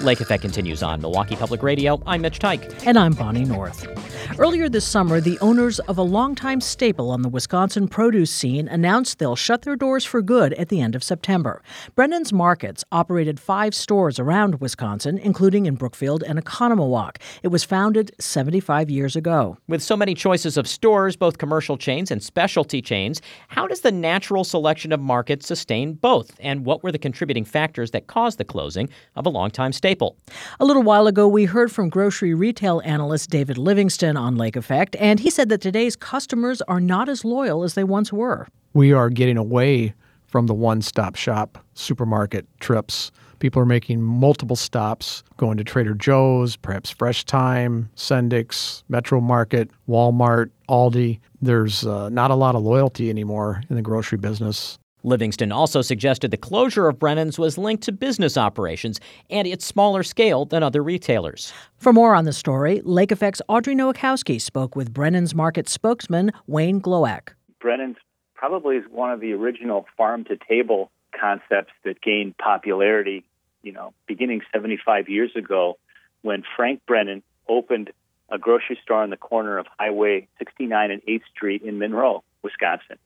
Lake Effect continues on Milwaukee Public Radio. I'm Mitch Teich. And I'm Bonnie North. Earlier this summer, the owners of a longtime staple on the Wisconsin produce scene announced they'll shut their doors for good at the end of September. Brennan's Markets operated five stores around Wisconsin, including in Brookfield and Oconomowoc. It was founded 75 years ago. With so many choices of stores, both commercial chains and specialty chains, how does the natural selection of markets sustain both? And what were the contributing factors that caused the closing of a longtime staple? A little while ago, we heard from grocery retail analyst David Livingston on Lake Effect, and he said that today's customers are not as loyal as they once were. We are getting away from the one stop shop supermarket trips. People are making multiple stops, going to Trader Joe's, perhaps Fresh Thyme, Sendik's, Metro Market, Walmart, Aldi. There's uh, not a lot of loyalty anymore in the grocery business. Livingston also suggested the closure of Brennan's was linked to business operations and its smaller scale than other retailers. For more on the story, Lake Effect's Audrey Nowakowski spoke with Brennan's Market spokesman Wayne Glowac. Brennan's probably is one of the original farm to table concepts that gained popularity, you know, beginning 75 years ago when Frank Brennan opened a grocery store on the corner of Highway 69 and 8th Street in Monroe, Wisconsin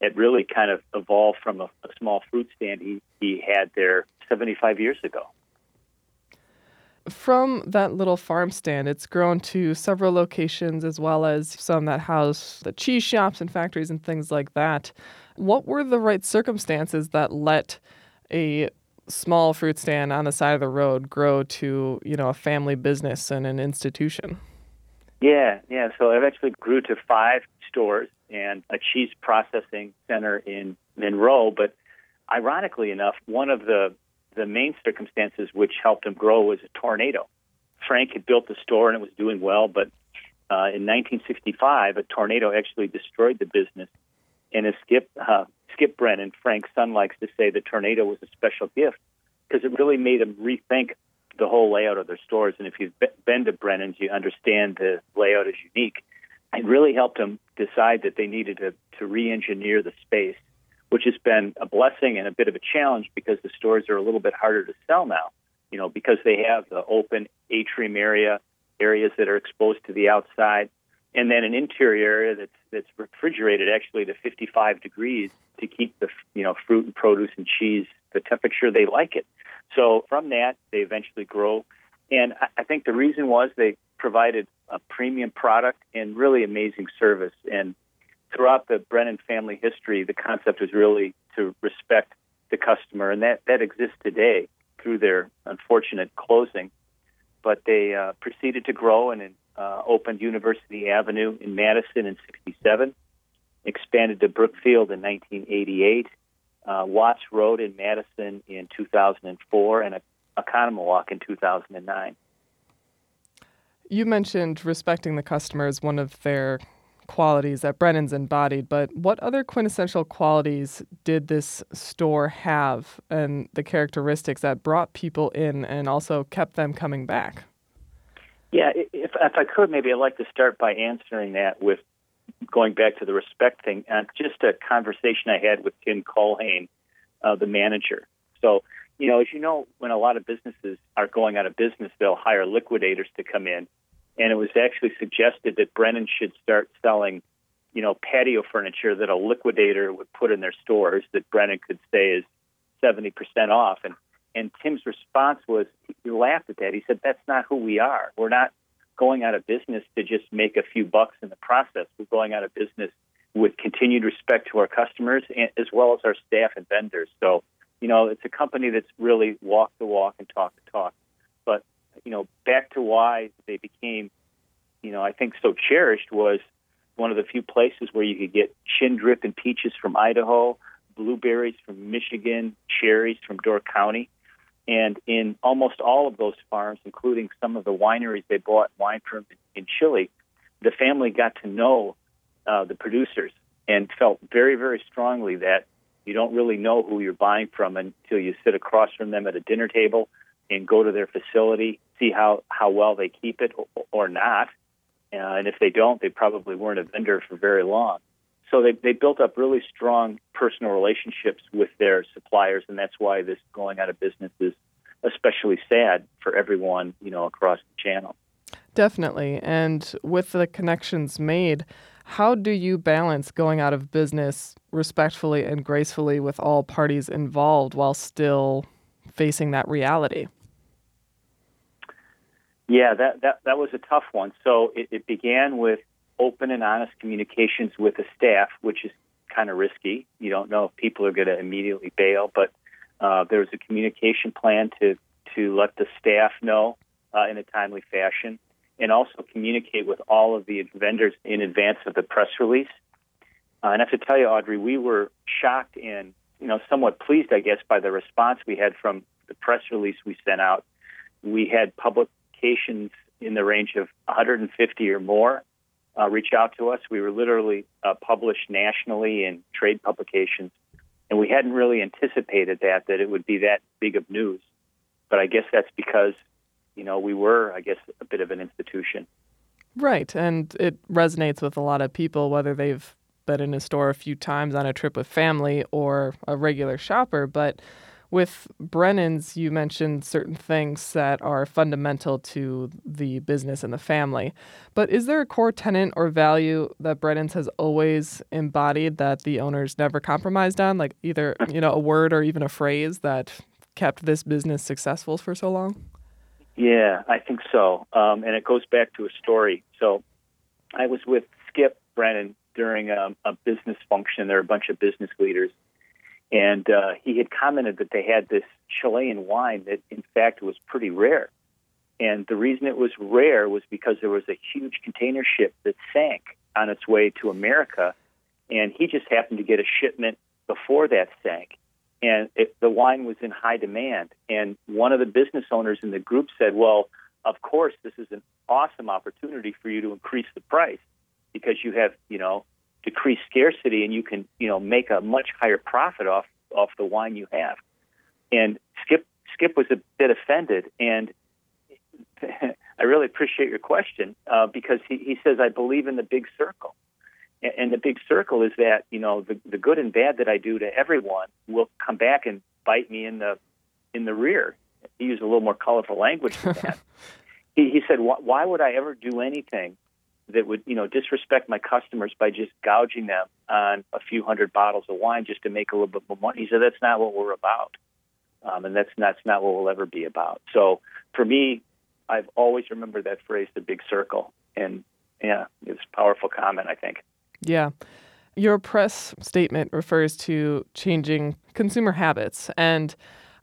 it really kind of evolved from a, a small fruit stand he, he had there 75 years ago. From that little farm stand, it's grown to several locations as well as some that house the cheese shops and factories and things like that. What were the right circumstances that let a small fruit stand on the side of the road grow to, you know, a family business and an institution? Yeah, yeah. So it eventually grew to five stores and a cheese processing center in Monroe. But ironically enough, one of the the main circumstances which helped him grow was a tornado. Frank had built the store and it was doing well, but uh, in 1965, a tornado actually destroyed the business. And as Skip uh, Skip Brennan, Frank's son, likes to say, the tornado was a special gift because it really made him rethink the whole layout of their stores. And if you've been to Brennan's, you understand the layout is unique. It really helped them decide that they needed to, to re-engineer the space, which has been a blessing and a bit of a challenge because the stores are a little bit harder to sell now. You know, because they have the open atrium area, areas that are exposed to the outside, and then an interior area that's that's refrigerated actually to 55 degrees to keep the you know fruit and produce and cheese the temperature they like it. So from that, they eventually grow. And I think the reason was they provided a premium product and really amazing service. And throughout the Brennan family history, the concept was really to respect the customer, and that, that exists today through their unfortunate closing. But they uh, proceeded to grow and uh, opened University Avenue in Madison in 67, expanded to Brookfield in 1988, uh, Watts Road in Madison in 2004, and Oconomowoc in 2009. You mentioned respecting the customer as one of their qualities that Brennan's embodied, but what other quintessential qualities did this store have and the characteristics that brought people in and also kept them coming back? Yeah, if, if I could, maybe I'd like to start by answering that with going back to the respect thing, uh, just a conversation I had with Tim Culhane, uh, the manager. So, you know, as you know, when a lot of businesses are going out of business, they'll hire liquidators to come in. And it was actually suggested that Brennan should start selling, you know, patio furniture that a liquidator would put in their stores that Brennan could say is 70% off. And, and Tim's response was, he laughed at that. He said, that's not who we are. We're not going out of business to just make a few bucks in the process. We're going out of business with continued respect to our customers and, as well as our staff and vendors. So, you know, it's a company that's really walk the walk and talk the talk. You know, back to why they became, you know, I think so cherished was one of the few places where you could get chin drip and peaches from Idaho, blueberries from Michigan, cherries from Door County. And in almost all of those farms, including some of the wineries they bought wine from in Chile, the family got to know uh, the producers and felt very, very strongly that you don't really know who you're buying from until you sit across from them at a dinner table and go to their facility, see how, how well they keep it or, or not. Uh, and if they don't, they probably weren't a vendor for very long. so they, they built up really strong personal relationships with their suppliers, and that's why this going out of business is especially sad for everyone, you know, across the channel. Definitely. And with the connections made, how do you balance going out of business respectfully and gracefully with all parties involved while still facing that reality? Yeah, that, that, that was a tough one. So it, it began with open and honest communications with the staff, which is kind of risky. You don't know if people are going to immediately bail, but uh, there was a communication plan to to let the staff know uh, in a timely fashion, and also communicate with all of the vendors in advance of the press release. Uh, and I have to tell you, Audrey, we were shocked and you know somewhat pleased, I guess, by the response we had from the press release we sent out. We had publications in the range of 150 or more uh, reach out to us. We were literally uh, published nationally in trade publications, and we hadn't really anticipated that that it would be that big of news. But I guess that's because you know we were, I guess, a bit of an institution. Right, and it resonates with a lot of people, whether they've been in a store a few times on a trip with family or a regular shopper. But with Brennan's, you mentioned certain things that are fundamental to the business and the family. But is there a core tenant or value that Brennan's has always embodied that the owners never compromised on, like either you know a word or even a phrase that kept this business successful for so long? Yeah, I think so. Um, and it goes back to a story. So I was with Skip Brennan during a, a business function. There were a bunch of business leaders and uh, he had commented that they had this Chilean wine that, in fact, was pretty rare. And the reason it was rare was because there was a huge container ship that sank on its way to America. And he just happened to get a shipment before that sank. And it, the wine was in high demand. And one of the business owners in the group said, Well, of course, this is an awesome opportunity for you to increase the price because you have, you know, decrease scarcity and you can you know make a much higher profit off off the wine you have. And Skip Skip was a bit offended, and I really appreciate your question uh, because he, he says I believe in the big circle, and, and the big circle is that you know the the good and bad that I do to everyone will come back and bite me in the in the rear. He used a little more colorful language than that. he, he said, "Why would I ever do anything that would you know disrespect my customers by just gouging them on a few hundred bottles of wine just to make a little bit more money. Said that's not what we're about, um, and that's that's not what we'll ever be about. So for me, I've always remembered that phrase, the big circle, and yeah, it's a powerful comment. I think. Yeah. Your press statement refers to changing consumer habits. And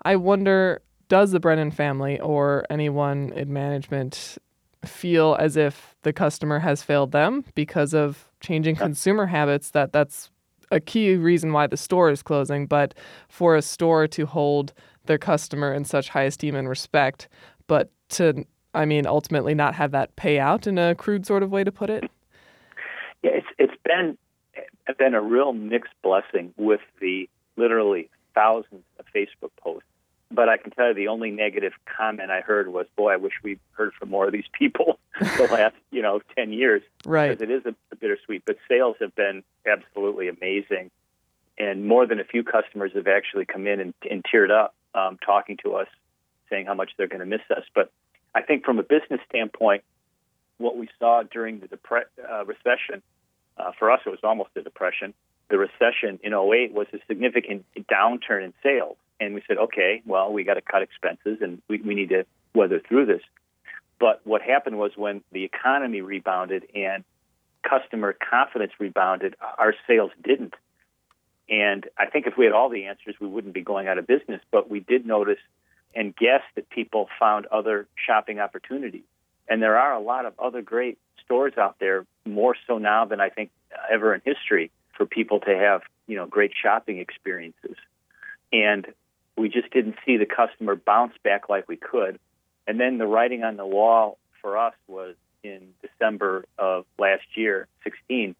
I wonder does the Brennan family or anyone in management feel as if the customer has failed them because of changing consumer habits that that's a key reason why the store is closing. But for a store to hold their customer in such high esteem and respect but to i mean ultimately not have that pay out in a crude sort of way to put it? Yeah it's it's been been a real mixed blessing with the literally thousands of facebook posts but I can tell you the only negative comment I heard was, "Boy, I wish we heard from more of these people the last, you know, ten years." Right. Because it is a, a bittersweet, but sales have been absolutely amazing, and more than a few customers have actually come in and, and teared up, um, talking to us, saying how much they're going to miss us. But I think from a business standpoint, what we saw during the depre- uh, recession, uh, for us, it was almost a depression. The recession in 08 was a significant downturn in sales and we said, okay, well, we got to cut expenses and we, we need to weather through this. But what happened was when the economy rebounded and customer confidence rebounded, our sales didn't. And I think if we had all the answers, we wouldn't be going out of business. But we did notice and guess that people found other shopping opportunities. And there are a lot of other great stores out there, more so now than I think ever in history, for people to have you know great shopping experiences. And we just didn't see the customer bounce back like we could. And then the writing on the wall for us was in December of last year, 16,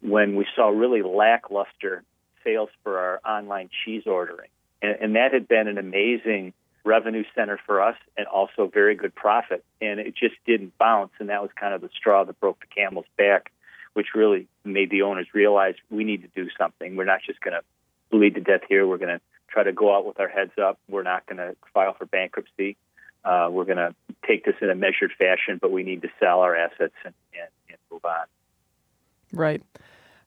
when we saw really lackluster sales for our online cheese ordering. And, and that had been an amazing revenue center for us and also very good profit. And it just didn't bounce. And that was kind of the straw that broke the camel's back, which really made the owners realize we need to do something. We're not just going to bleed to death here. We're going to try to go out with our heads up. We're not going to file for bankruptcy. Uh, we're going to take this in a measured fashion, but we need to sell our assets and, and, and move on. Right.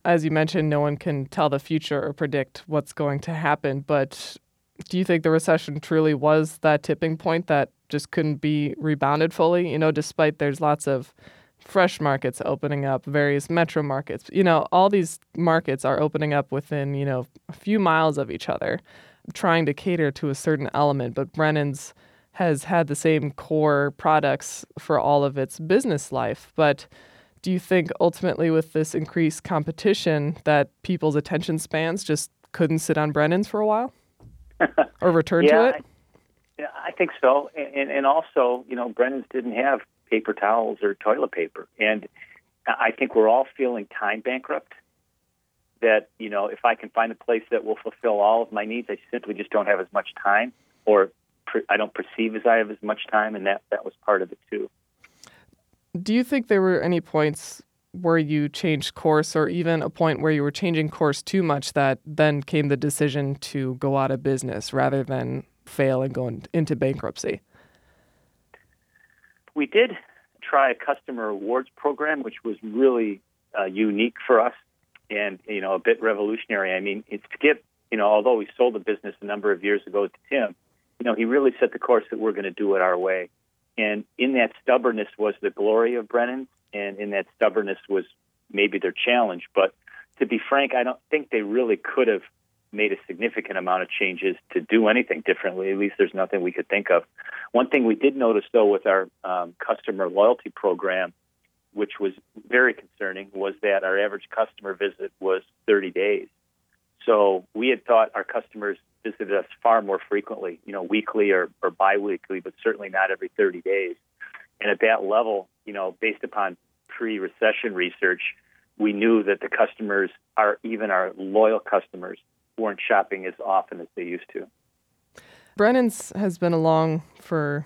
As you mentioned, no one can tell the future or predict what's going to happen. But do you think the recession truly was that tipping point that just couldn't be rebounded fully? You know, despite there's lots of fresh markets opening up, various metro markets. You know, all these markets are opening up within, you know, a few miles of each other, trying to cater to a certain element. But Brennan's has had the same core products for all of its business life. But do you think ultimately with this increased competition that people's attention spans just couldn't sit on Brennan's for a while? or return yeah, to it? I, yeah, I think so. And, and also, you know, Brennan's didn't have paper towels or toilet paper. And I think we're all feeling time bankrupt. That, you know, if I can find a place that will fulfill all of my needs, I simply just don't have as much time or I don't perceive as I have as much time. And that, that was part of it too. Do you think there were any points where you changed course or even a point where you were changing course too much that then came the decision to go out of business rather than fail and go into bankruptcy? We did try a customer rewards program, which was really uh, unique for us and you know a bit revolutionary. I mean, Skip. You know, although we sold the business a number of years ago to Tim, you know, he really set the course that we're going to do it our way. And in that stubbornness was the glory of Brennan, and in that stubbornness was maybe their challenge. But to be frank, I don't think they really could have made a significant amount of changes to do anything differently. At least there's nothing we could think of. One thing we did notice, though, with our um, customer loyalty program, which was very concerning, was that our average customer visit was 30 days. So we had thought our customers visited us far more frequently, you know, weekly or, or biweekly, but certainly not every 30 days. And at that level, you know, based upon pre-recession research, we knew that the customers are even our loyal customers weren't shopping as often as they used to. Brennan's has been along for,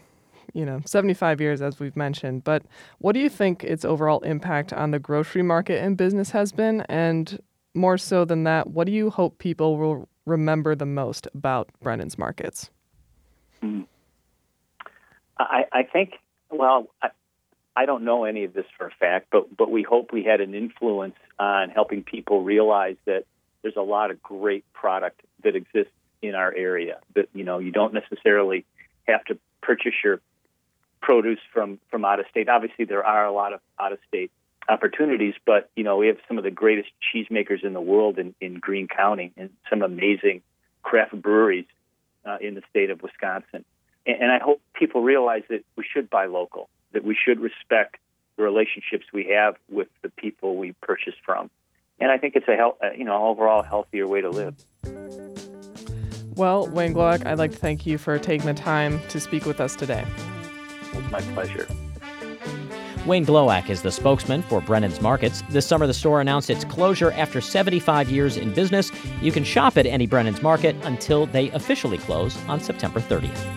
you know, 75 years, as we've mentioned. But what do you think its overall impact on the grocery market and business has been? And more so than that, what do you hope people will remember the most about Brennan's markets? Hmm. I, I think, well, I, I don't know any of this for a fact, but but we hope we had an influence on helping people realize that there's a lot of great product that exists in our area. That you know you don't necessarily have to purchase your produce from from out of state. Obviously, there are a lot of out of state opportunities, but you know we have some of the greatest cheesemakers in the world in, in Green County, and some amazing craft breweries uh, in the state of Wisconsin. And, and I hope people realize that we should buy local, that we should respect the relationships we have with the people we purchase from and I think it's a health, uh, you know, overall healthier way to live. Well, Wayne Glowac, I'd like to thank you for taking the time to speak with us today. My pleasure. Wayne Glowac is the spokesman for Brennan's Markets. This summer, the store announced its closure after 75 years in business. You can shop at any Brennan's Market until they officially close on September 30th.